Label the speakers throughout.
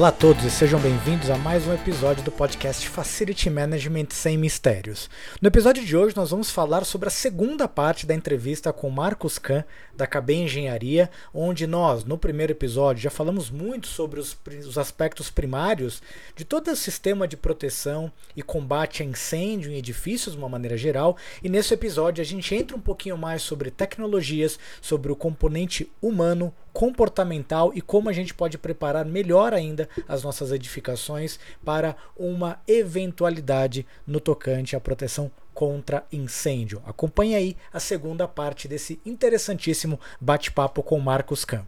Speaker 1: Olá a todos e sejam bem-vindos a mais um episódio do podcast Facility Management Sem Mistérios. No episódio de hoje nós vamos falar sobre a segunda parte da entrevista com Marcos Kahn, da KB Engenharia, onde nós, no primeiro episódio, já falamos muito sobre os, os aspectos primários de todo o sistema de proteção e combate a incêndio em edifícios de uma maneira geral, e nesse episódio a gente entra um pouquinho mais sobre tecnologias, sobre o componente humano, comportamental e como a gente pode preparar melhor ainda as nossas edificações para uma eventualidade no tocante à proteção contra incêndio. Acompanhe aí a segunda parte desse interessantíssimo bate-papo com Marcos Kahn.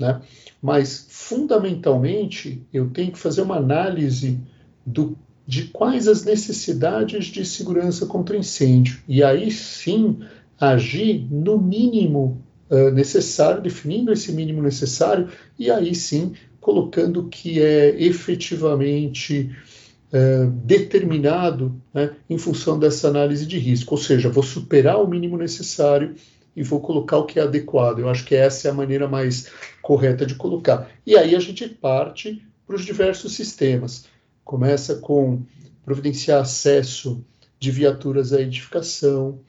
Speaker 2: Né? Mas, fundamentalmente, eu tenho que fazer uma análise do, de quais as necessidades de segurança contra incêndio. E aí sim agir no mínimo uh, necessário, definindo esse mínimo necessário, e aí sim colocando que é efetivamente uh, determinado né, em função dessa análise de risco. Ou seja, vou superar o mínimo necessário e vou colocar o que é adequado. Eu acho que essa é a maneira mais correta de colocar. E aí a gente parte para os diversos sistemas. Começa com providenciar acesso de viaturas à edificação,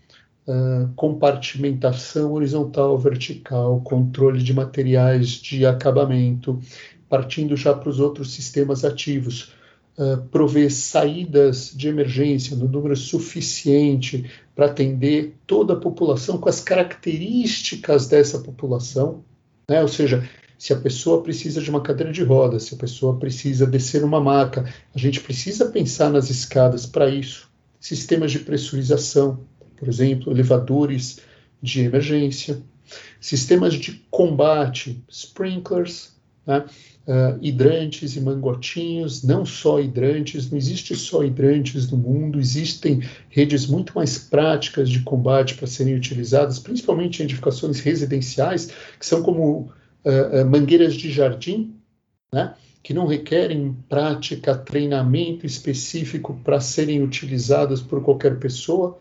Speaker 2: compartimentação horizontal, vertical, controle de materiais de acabamento, partindo já para os outros sistemas ativos, uh, prover saídas de emergência no número suficiente para atender toda a população com as características dessa população, né? ou seja, se a pessoa precisa de uma cadeira de rodas, se a pessoa precisa descer uma maca, a gente precisa pensar nas escadas para isso. Sistemas de pressurização, por exemplo, elevadores de emergência, sistemas de combate, sprinklers, né? uh, hidrantes e mangotinhos, não só hidrantes, não existe só hidrantes no mundo, existem redes muito mais práticas de combate para serem utilizadas, principalmente em edificações residenciais, que são como uh, uh, mangueiras de jardim, né? que não requerem prática, treinamento específico para serem utilizadas por qualquer pessoa,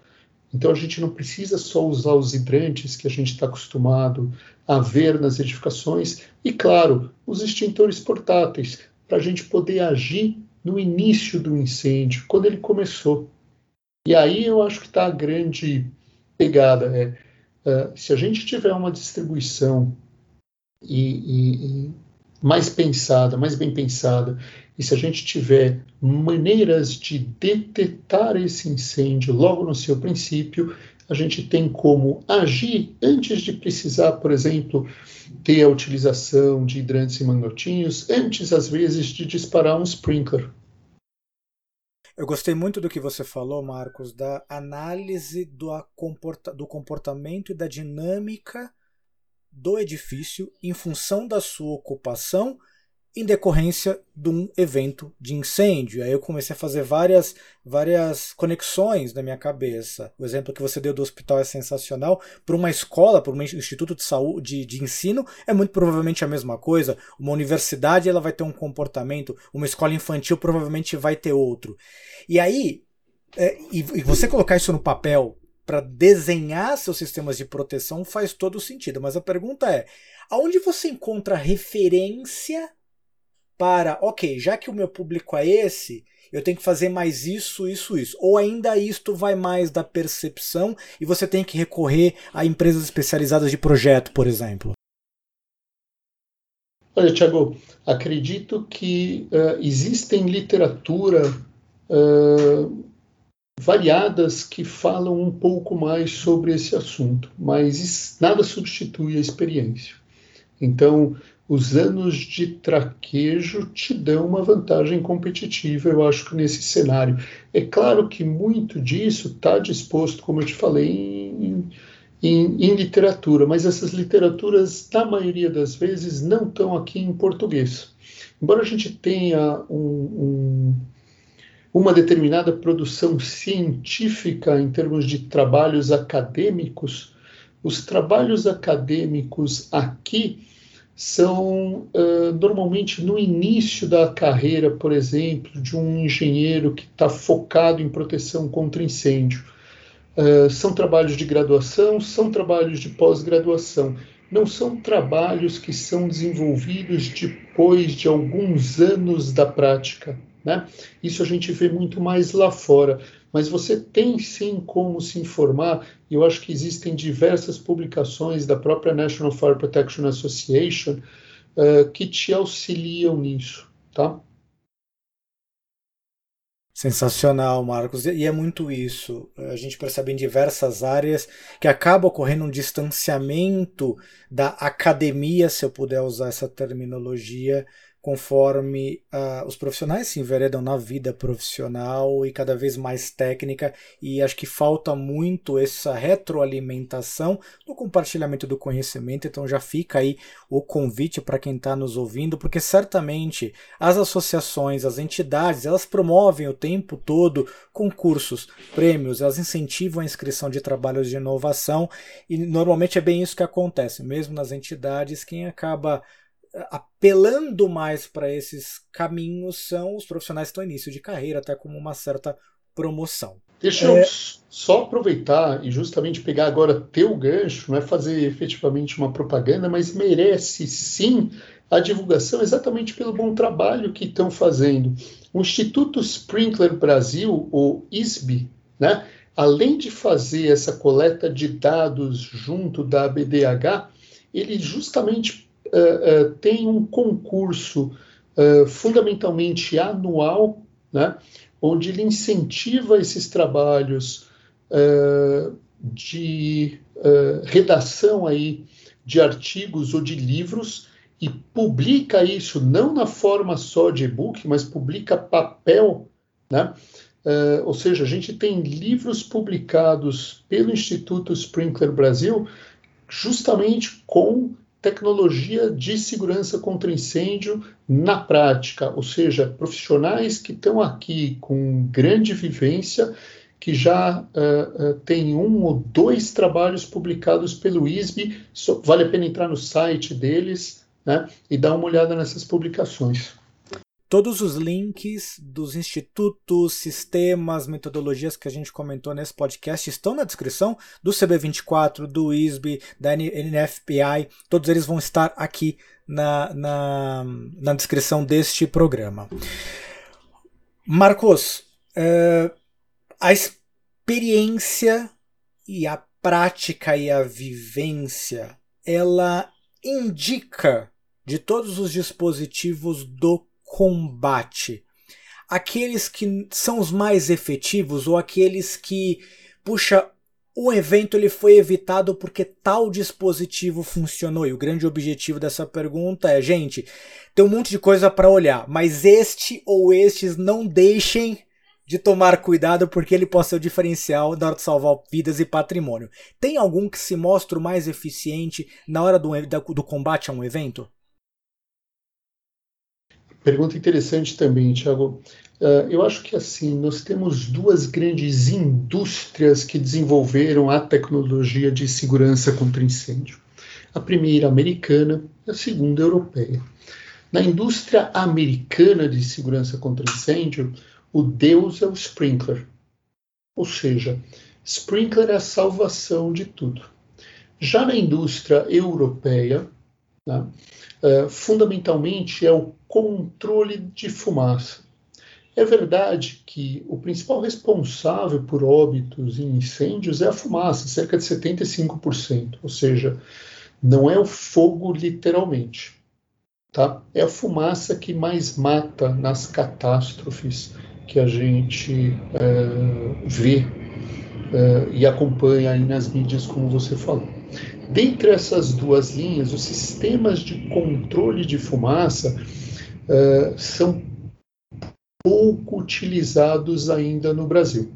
Speaker 2: então a gente não precisa só usar os hidrantes que a gente está acostumado a ver nas edificações e, claro, os extintores portáteis para a gente poder agir no início do incêndio, quando ele começou. E aí eu acho que está a grande pegada. É, uh, se a gente tiver uma distribuição e, e, e mais pensada, mais bem pensada, e se a gente tiver maneiras de detectar esse incêndio logo no seu princípio, a gente tem como agir antes de precisar, por exemplo, ter a utilização de hidrantes e mangotinhos, antes, às vezes, de disparar um sprinkler.
Speaker 1: Eu gostei muito do que você falou, Marcos, da análise do, comporta do comportamento e da dinâmica do edifício em função da sua ocupação em decorrência de um evento de incêndio. Aí eu comecei a fazer várias, várias conexões na minha cabeça. O exemplo que você deu do hospital é sensacional. Para uma escola, para um instituto de saúde, de, de ensino, é muito provavelmente a mesma coisa. Uma universidade ela vai ter um comportamento, uma escola infantil provavelmente vai ter outro. E aí, é, e, e você colocar isso no papel para desenhar seus sistemas de proteção faz todo sentido. Mas a pergunta é: aonde você encontra referência para, ok, já que o meu público é esse, eu tenho que fazer mais isso, isso, isso. Ou ainda isto vai mais da percepção e você tem que recorrer a empresas especializadas de projeto, por exemplo?
Speaker 2: Olha, Tiago, acredito que uh, existem literatura uh, variadas que falam um pouco mais sobre esse assunto, mas nada substitui a experiência. Então, os anos de traquejo te dão uma vantagem competitiva, eu acho que nesse cenário. É claro que muito disso está disposto, como eu te falei, em, em, em, literatura, mas essas literaturas, na maioria das vezes, não estão aqui em português. Embora a gente tenha um, um uma determinada produção científica em termos de trabalhos acadêmicos, os trabalhos acadêmicos aqui são uh, normalmente no início da carreira, por exemplo, de um engenheiro que está focado em proteção contra incêndio. Uh, são trabalhos de graduação, são trabalhos de pós-graduação. não são trabalhos que são desenvolvidos depois de alguns anos da prática. Né? Isso a gente vê muito mais lá fora. Mas você tem sim como se informar, e eu acho que existem diversas publicações da própria National Fire Protection Association uh, que te auxiliam nisso. Tá?
Speaker 1: Sensacional, Marcos. E é muito isso. A gente percebe em diversas áreas que acaba ocorrendo um distanciamento da academia, se eu puder usar essa terminologia, conforme uh, os profissionais se enveredam na vida profissional e cada vez mais técnica, e acho que falta muito essa retroalimentação no compartilhamento do conhecimento. Então já fica aí o convite para quem está nos ouvindo, porque certamente as associações, as entidades, elas promovem o tempo todo concursos, prêmios, elas incentivam a inscrição de trabalhos de inovação, e normalmente é bem isso que acontece, mesmo nas entidades, quem acaba apelando mais para esses caminhos são os profissionais que estão em início de carreira, até como uma certa promoção.
Speaker 2: Deixa é... eu só aproveitar e justamente pegar agora teu gancho, não é fazer efetivamente uma propaganda, mas merece sim a divulgação exatamente pelo bom trabalho que estão fazendo. O Instituto Sprinkler Brasil, o ISB, né, além de fazer essa coleta de dados junto da BDH, ele justamente uh, tem um concurso uh, fundamentalmente anual, né, onde ele incentiva esses trabalhos de redação aí de artigos ou de livros e publica isso não na forma só de e-book, mas publica papel, né? Uh, ou seja, a gente tem livros publicados pelo Instituto Sprinkler Brasil justamente com tecnologia de segurança contra incêndio na prática, ou seja, profissionais que estão aqui com grande vivência, que já uh, uh, tem um ou dois trabalhos publicados pelo ISB, so, vale a pena entrar no site deles né, e dar uma olhada nessas publicações.
Speaker 1: Todos os links dos institutos, sistemas, metodologias que a gente comentou nesse podcast estão na descrição do CB24, do ISB, da NFPI. Todos eles vão estar aqui na, na, na descrição deste programa. Marcos, é, a experiência e a prática e a vivência, ela indica de todos os dispositivos do combate. Aqueles que são os mais efetivos ou aqueles que, puxa, o evento ele foi evitado porque tal dispositivo funcionou. E o grande objetivo dessa pergunta é, gente, tem um monte de coisa para olhar, mas este ou estes não deixem de tomar cuidado porque ele pode ser o diferencial na hora de salvar vidas e patrimônio. Tem algum que se mostra mais eficiente na hora do, do combate a um evento?
Speaker 2: Pergunta interessante também, Tiago. Uh, eu acho que assim, nós temos duas grandes indústrias que desenvolveram a tecnologia de segurança contra incêndio. A primeira americana e a segunda europeia. Na indústria americana de segurança contra incêndio, o deus é o sprinkler. Ou seja, sprinkler é a salvação de tudo. Já na indústria europeia, uh, fundamentalmente é o controle de fumaça. É verdade que o principal responsável por óbitos em incêndios é a fumaça, cerca de 75%, ou seja, não é o fogo literalmente, tá? É a fumaça que mais mata nas catástrofes que a gente é, vê é, e acompanha aí nas mídias, como você falou. Dentre essas duas linhas, os sistemas de controle de fumaça uh, são pouco utilizados ainda no Brasil.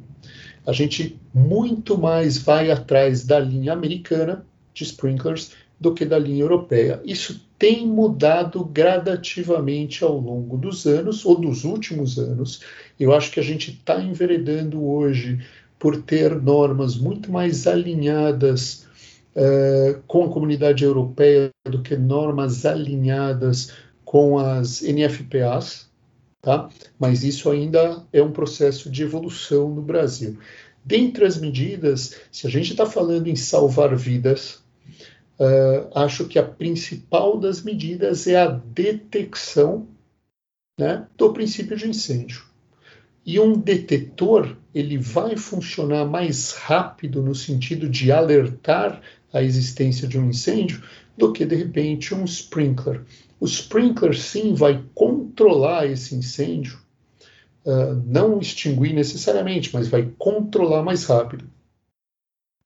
Speaker 2: A gente muito mais vai atrás da linha americana de sprinklers do que da linha europeia. Isso tem mudado gradativamente ao longo dos anos ou dos últimos anos. Eu acho que a gente está enveredando hoje por ter normas muito mais alinhadas uh, com a comunidade europeia do que normas alinhadas com as NFPAs, tá? mas isso ainda é um processo de evolução no Brasil. Dentre as medidas, se a gente está falando em salvar vidas, uh, acho que a principal das medidas é a detecção né, do princípio de incêndio. E um detetor ele vai funcionar mais rápido no sentido de alertar a existência de um incêndio do que de repente um sprinkler. O sprinkler sim vai controlar esse incêndio, uh, não extinguir necessariamente, mas vai controlar mais rápido.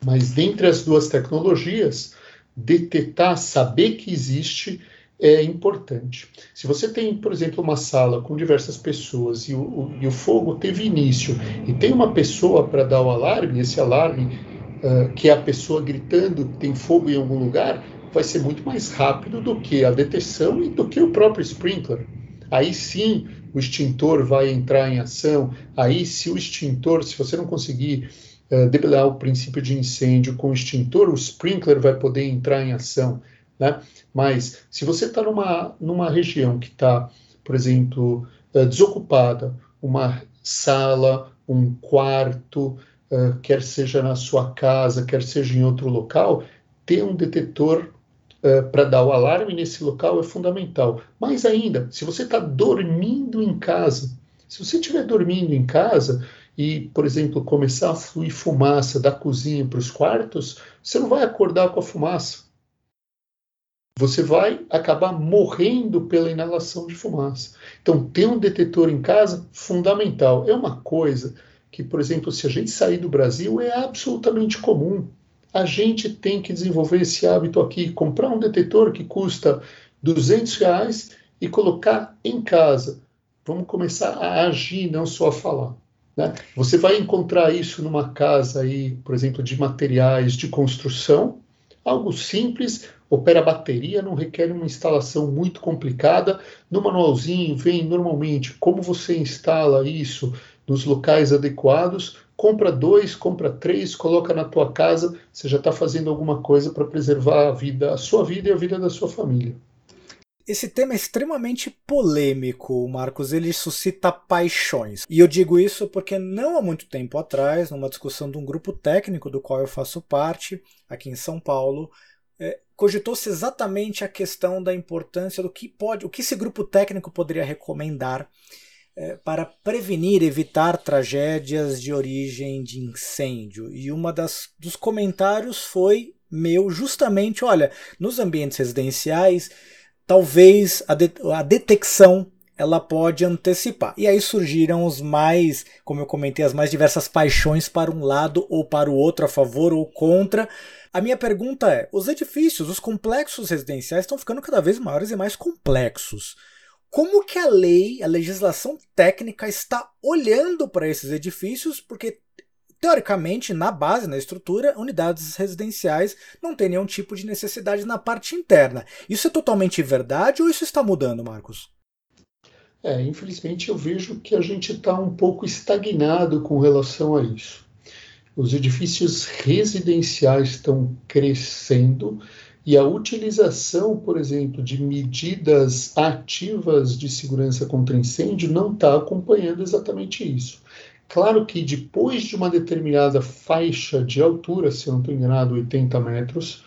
Speaker 2: Mas dentre as duas tecnologias, detectar, saber que existe é importante. Se você tem, por exemplo, uma sala com diversas pessoas e o, o, e o fogo teve início e tem uma pessoa para dar o alarme, esse alarme uh, que é a pessoa gritando tem fogo em algum lugar, vai ser muito mais rápido do que a detecção e do que o próprio sprinkler. Aí sim o extintor vai entrar em ação. Aí, se o extintor, se você não conseguir uh, debelar o princípio de incêndio com o extintor, o sprinkler vai poder entrar em ação. Né? Mas se você está numa, numa região que está, por exemplo, uh, desocupada, uma sala, um quarto, uh, quer seja na sua casa, quer seja em outro local, ter um detetor uh, para dar o alarme nesse local é fundamental. Mais ainda, se você está dormindo em casa, se você estiver dormindo em casa e, por exemplo, começar a fluir fumaça da cozinha para os quartos, você não vai acordar com a fumaça você vai acabar morrendo pela inalação de fumaça. Então, ter um detetor em casa, fundamental. É uma coisa que, por exemplo, se a gente sair do Brasil, é absolutamente comum. A gente tem que desenvolver esse hábito aqui, comprar um detetor que custa 200 reais e colocar em casa. Vamos começar a agir, não só a falar. Né? Você vai encontrar isso numa casa aí, por exemplo, de materiais de construção, algo simples, opera bateria, não requer uma instalação muito complicada. No manualzinho vem normalmente como você instala isso nos locais adequados. Compra dois, compra três, coloca na tua casa, você já está fazendo alguma coisa para preservar a vida, a sua vida e a vida da sua família.
Speaker 1: Esse tema é extremamente polêmico, Marcos. Ele suscita paixões. E eu digo isso porque não há muito tempo atrás, numa discussão de um grupo técnico do qual eu faço parte, aqui em São Paulo, é, cogitou-se exatamente a questão da importância do que pode, o que esse grupo técnico poderia recomendar para prevenir, evitar tragédias de origem de incêndio. E uma das dos comentários foi meu justamente, olha, nos ambientes residenciais, talvez a, de, a detecção ela pode antecipar. E aí surgiram os mais, como eu comentei, as mais diversas paixões para um lado ou para o outro, a favor ou contra. A minha pergunta é: os edifícios, os complexos residenciais estão ficando cada vez maiores e mais complexos. Como que a lei, a legislação técnica está olhando para esses edifícios? Porque teoricamente, na base, na estrutura, unidades residenciais não têm nenhum tipo de necessidade na parte interna. Isso é totalmente verdade ou isso está mudando, Marcos?
Speaker 2: É, infelizmente eu vejo que a gente está um pouco estagnado com relação a isso. Os edifícios residenciais estão crescendo e a utilização, por exemplo, de medidas ativas de segurança contra incêndio não está acompanhando exatamente isso. Claro que depois de uma determinada faixa de altura, se eu não estou enganado, 80 metros,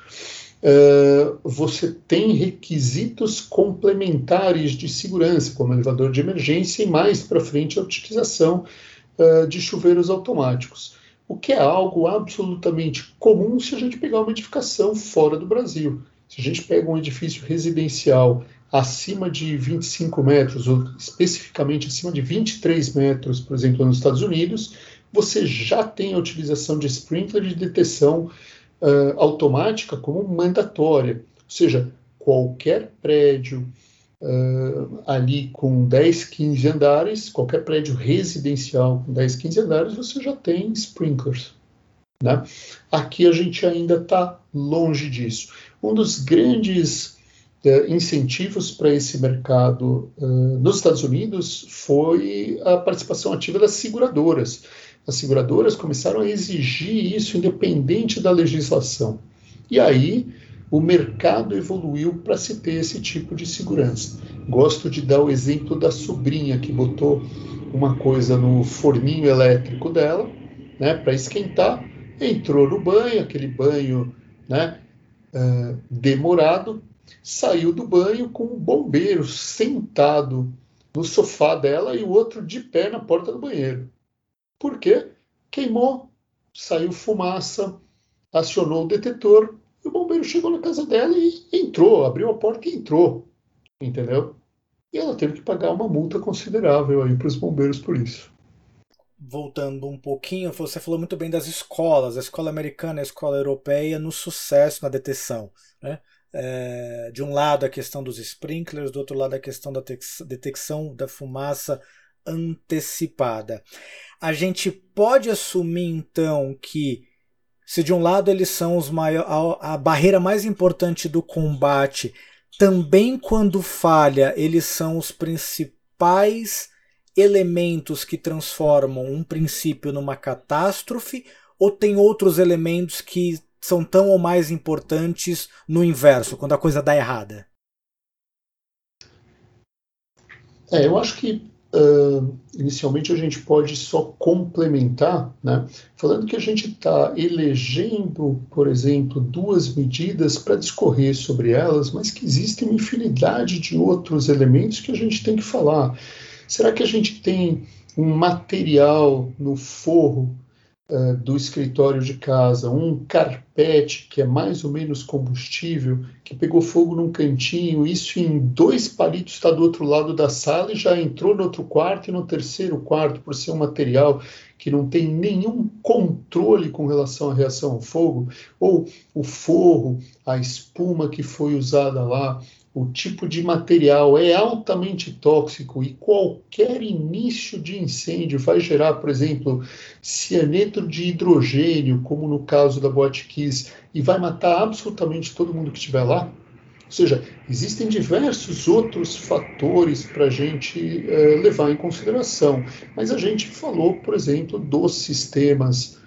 Speaker 2: uh, você tem requisitos complementares de segurança, como elevador de emergência e mais para frente a utilização uh, de chuveiros automáticos o que é algo absolutamente comum se a gente pegar uma edificação fora do Brasil. Se a gente pega um edifício residencial acima de 25 metros, ou especificamente acima de 23 metros, por exemplo, nos Estados Unidos, você já tem a utilização de sprinkler de detecção uh, automática como mandatória. Ou seja, qualquer prédio uh, ali com 10, 15 andares, qualquer prédio residencial com 10, 15 andares, você já tem sprinklers. Né? Aqui a gente ainda está longe disso. Um dos grandes uh, incentivos para esse mercado uh, nos Estados Unidos foi a participação ativa das seguradoras. As seguradoras começaram a exigir isso independente da legislação. E aí o mercado evoluiu para se ter esse tipo de segurança. Gosto de dar o exemplo da sobrinha que botou uma coisa no forninho elétrico dela, né, para esquentar, entrou no banho, aquele banho, né, uh, demorado, saiu do banho com o bombeiro sentado no sofá dela e o outro de pé na porta do banheiro. Por quê? Queimou, saiu fumaça, acionou o detetor e o bombeiro chegou na casa dela e entrou, abriu a porta e entrou. Entendeu? E ela teve que pagar uma multa considerável aí para os bombeiros por isso.
Speaker 1: Voltando um pouquinho, você falou muito bem das escolas, a escola americana e a escola europeia no sucesso na detecção. Né? É, de um lado a questão dos sprinklers, do outro lado a questão da detecção da fumaça antecipada. A gente pode assumir então que se de um lado eles são maior, a, a barreira mais importante do combate, também quando falha, eles são os principais elementos que transformam um princípio numa catástrofe, ou tem outros elementos que são tão ou mais importantes no inverso, quando a coisa dá errada?
Speaker 2: É, eu acho que uh, inicialmente a gente pode só complementar, né, falando que a gente está elegendo, por exemplo, duas medidas para discorrer sobre elas, mas que existem uma infinidade de outros elementos que a gente tem que falar. Será que a gente tem um material no forro uh, do escritório de casa, um carpete que é mais ou menos combustível, que pegou fogo num cantinho, isso em dois palitos está do outro lado da sala e já entrou no outro quarto e no terceiro quarto, por ser um material que não tem nenhum controle com relação à reação ao fogo, ou o forro, a espuma que foi usada lá, o tipo de material é altamente tóxico e qualquer início de incêndio vai gerar, por exemplo, cianeto de hidrogênio, como no caso da Boate Kiss, e vai matar absolutamente todo mundo que estiver lá. Ou seja, existem diversos outros fatores para a gente é, levar em consideração, mas a gente falou, por exemplo, dos sistemas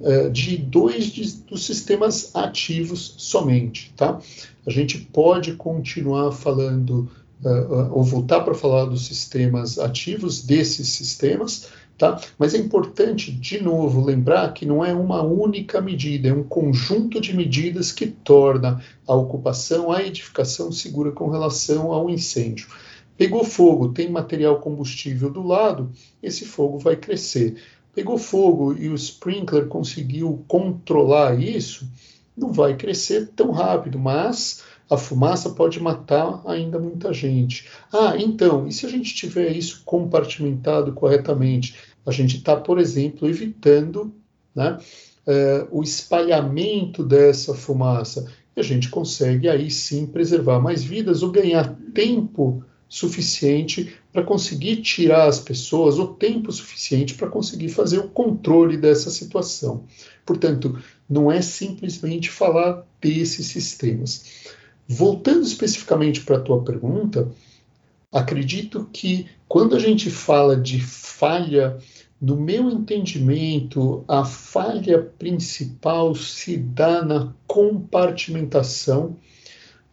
Speaker 2: é, de dois de, dos sistemas ativos somente, tá? A gente pode continuar falando uh, ou voltar para falar dos sistemas ativos desses sistemas, tá? Mas é importante de novo lembrar que não é uma única medida, é um conjunto de medidas que torna a ocupação, a edificação segura com relação ao incêndio. Pegou fogo, tem material combustível do lado, esse fogo vai crescer pegou fogo e o sprinkler conseguiu controlar isso, não vai crescer tão rápido, mas a fumaça pode matar ainda muita gente. Ah, então, e se a gente tiver isso compartimentado corretamente? A gente está, por exemplo, evitando né, uh, o espalhamento dessa fumaça. E a gente consegue aí sim preservar mais vidas ou ganhar tempo suficiente para conseguir tirar as pessoas, o tempo suficiente para conseguir fazer o controle dessa situação. Portanto, não é simplesmente falar desses sistemas. Voltando especificamente para a tua pergunta, acredito que quando a gente fala de falha, no meu entendimento, a falha principal se dá na compartimentação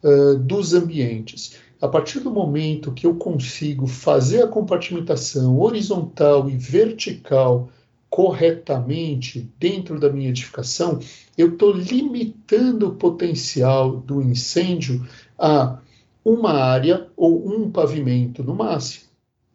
Speaker 2: uh, dos ambientes a partir do momento que eu consigo fazer a compartimentação horizontal e vertical corretamente dentro da minha edificação, eu estou limitando o potencial do incêndio a uma área ou um pavimento no máximo.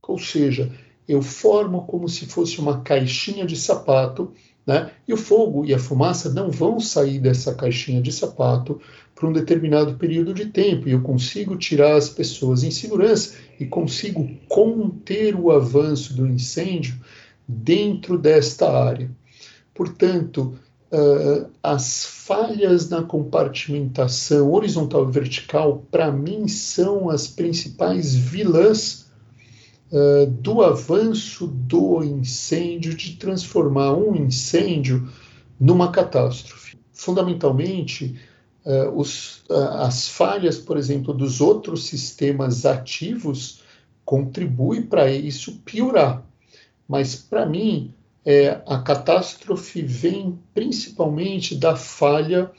Speaker 2: Ou seja, eu formo como se fosse uma caixinha de sapato, né? e o fogo e a fumaça não vão sair dessa caixinha de sapato por um determinado período de tempo e eu consigo tirar as pessoas em segurança e consigo conter o avanço do incêndio dentro desta área. Portanto, uh, as falhas na compartimentação horizontal e vertical, para mim, são as principais vilãs uh, do avanço do incêndio, de transformar um incêndio numa catástrofe. Fundamentalmente, uh, os, uh, as falhas, por exemplo, dos outros sistemas ativos contribuem para isso piorar. Mas, para mim, é, a catástrofe vem principalmente da falha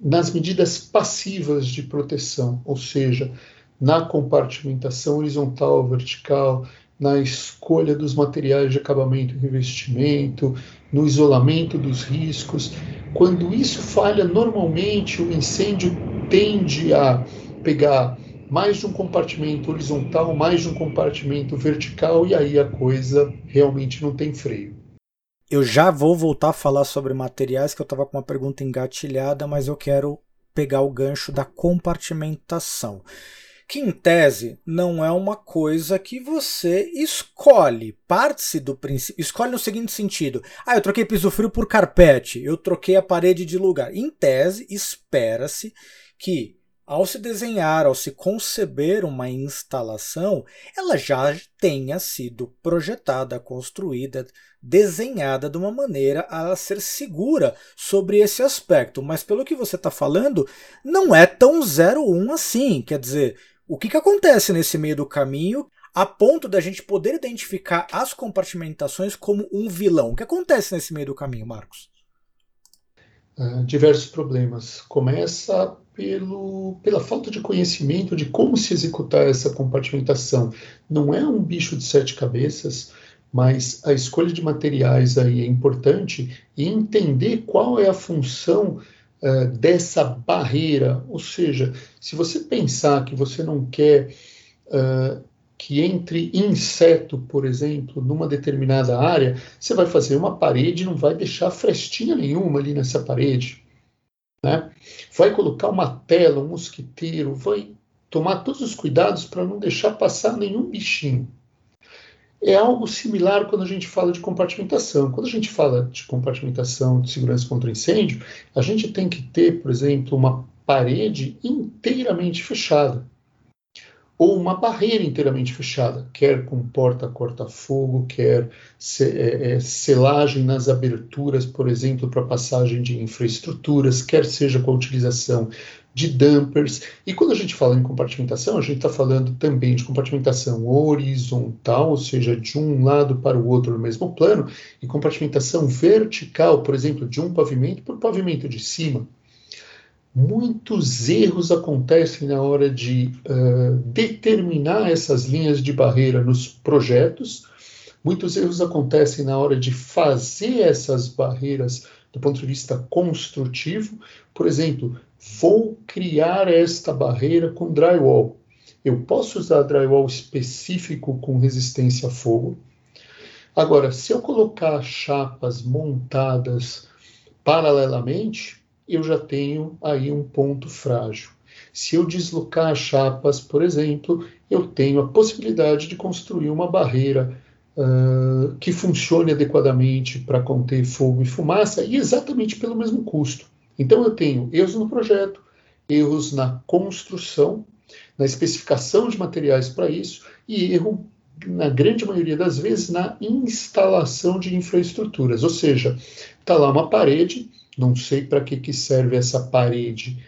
Speaker 2: nas medidas passivas de proteção, ou seja, na compartimentação horizontal, vertical, na escolha dos materiais de acabamento e revestimento, no isolamento dos riscos. Quando isso falha, normalmente o incêndio tende a pegar mais de um compartimento horizontal, mais de um compartimento vertical, e aí a coisa realmente não tem freio.
Speaker 1: Eu já vou voltar a falar sobre materiais, que eu estava com uma pergunta engatilhada, mas eu quero pegar o gancho da compartimentação que em tese não é uma coisa que você escolhe. Parte-se do princípio. Escolhe no seguinte sentido: ah, eu troquei piso frio por carpete, eu troquei a parede de lugar. Em tese, espera-se que ao se desenhar, ao se conceber uma instalação, ela já tenha sido projetada, construída, desenhada de uma maneira a ser segura sobre esse aspecto. Mas pelo que você está falando, não é tão 01 assim. Quer dizer, o que, que acontece nesse meio do caminho a ponto da gente poder identificar as compartimentações como um vilão? O que acontece nesse meio do caminho, Marcos?
Speaker 2: Uh, diversos problemas. Começa pelo, pela falta de conhecimento de como se executar essa compartimentação. Não é um bicho de sete cabeças, mas a escolha de materiais aí é importante e entender qual é a função uh, dessa barreira. Ou seja, se você pensar que você não quer uh, que entre inseto, por exemplo, numa determinada área, você vai fazer uma parede e não vai deixar frestinha nenhuma ali nessa parede. Né? Vai colocar uma tela, um mosquiteiro, vai tomar todos os cuidados para não deixar passar nenhum bichinho. É algo similar quando a gente fala de compartimentação. Quando a gente fala de compartimentação de segurança contra incêndio, a gente tem que ter, por exemplo, uma parede inteiramente fechada ou uma barreira inteiramente fechada, quer com porta corta-fogo, quer é, é, selagem nas aberturas, por exemplo, para passagem de infraestruturas, quer seja com a utilização de dampers. E quando a gente fala em compartimentação, a gente está falando também de compartimentação horizontal, ou seja, de um lado para o outro no mesmo plano, e compartimentação vertical, por exemplo, de um pavimento para o pavimento de cima. Muitos erros acontecem na hora de uh, determinar essas linhas de barreira nos projetos, muitos erros acontecem na hora de fazer essas barreiras do ponto de vista construtivo. Por exemplo, vou criar esta barreira com drywall. Eu posso usar drywall específico com resistência a fogo. Agora, se eu colocar chapas montadas paralelamente, eu já tenho aí um ponto frágil. Se eu deslocar as chapas, por exemplo, eu tenho a possibilidade de construir uma barreira uh, que funcione adequadamente para conter fogo e fumaça e exatamente pelo mesmo custo. Então eu tenho erros no projeto, erros na construção, na especificação de materiais para isso e erro na grande maioria das vezes na instalação de infraestruturas, ou seja, está lá uma parede, não sei para que, que serve essa parede.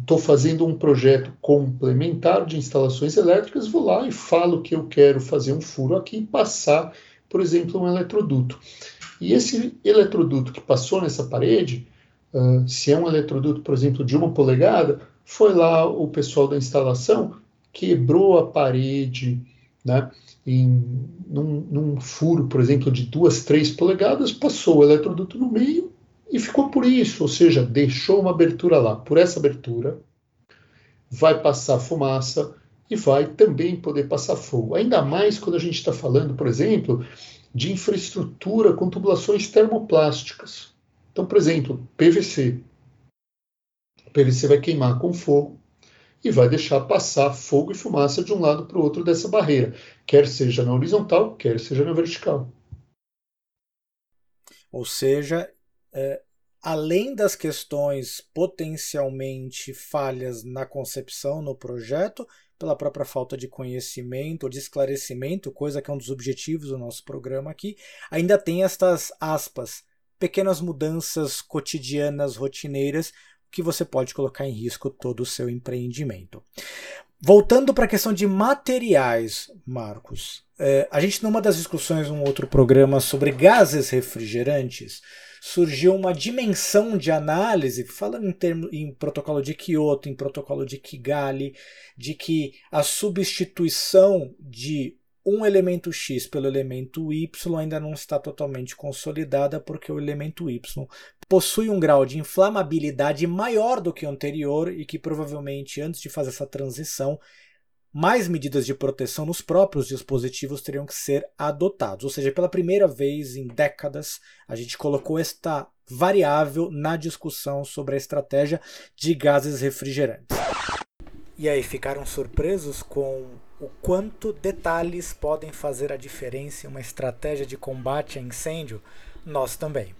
Speaker 2: Estou fazendo um projeto complementar de instalações elétricas, vou lá e falo que eu quero fazer um furo aqui e passar, por exemplo, um eletroduto. E esse eletroduto que passou nessa parede, uh, se é um eletroduto, por exemplo, de uma polegada, foi lá o pessoal da instalação, quebrou a parede, né? Em, num, num furo, por exemplo, de duas, três polegadas, passou o eletroduto no meio e ficou por isso, ou seja, deixou uma abertura lá. Por essa abertura vai passar fumaça e vai também poder passar fogo. Ainda mais quando a gente está falando, por exemplo, de infraestrutura com tubulações termoplásticas. Então, por exemplo, PVC. O PVC vai queimar com fogo e vai deixar passar fogo e fumaça de um lado para o outro dessa barreira, quer seja na horizontal, quer seja na vertical.
Speaker 1: Ou seja, é, além das questões potencialmente falhas na concepção, no projeto, pela própria falta de conhecimento, de esclarecimento, coisa que é um dos objetivos do nosso programa aqui, ainda tem estas aspas, pequenas mudanças cotidianas, rotineiras, que você pode colocar em risco todo o seu empreendimento. Voltando para a questão de materiais, Marcos, é, a gente numa das discussões, um outro programa sobre gases refrigerantes, surgiu uma dimensão de análise, falando em, termo, em protocolo de Kyoto, em protocolo de Kigali, de que a substituição de um elemento X pelo elemento Y ainda não está totalmente consolidada, porque o elemento Y possui um grau de inflamabilidade maior do que o anterior e que provavelmente antes de fazer essa transição mais medidas de proteção nos próprios dispositivos teriam que ser adotados. Ou seja, pela primeira vez em décadas, a gente colocou esta variável na discussão sobre a estratégia de gases refrigerantes. E aí, ficaram surpresos com o quanto detalhes podem fazer a diferença em uma estratégia de combate a incêndio? Nós também.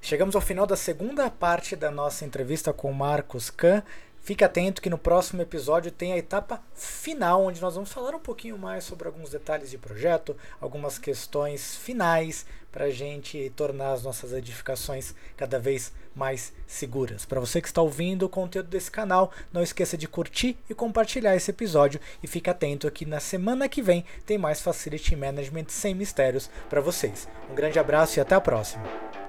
Speaker 1: Chegamos ao final da segunda parte da nossa entrevista com Marcos Kahn. Fique atento que no próximo episódio tem a etapa final, onde nós vamos falar um pouquinho mais sobre alguns detalhes de projeto, algumas questões finais para a gente tornar as nossas edificações cada vez mais seguras. Para você que está ouvindo o conteúdo desse canal, não esqueça de curtir e compartilhar esse episódio e fique atento que na semana que vem tem mais Facility Management sem mistérios para vocês. Um grande abraço e até a próxima!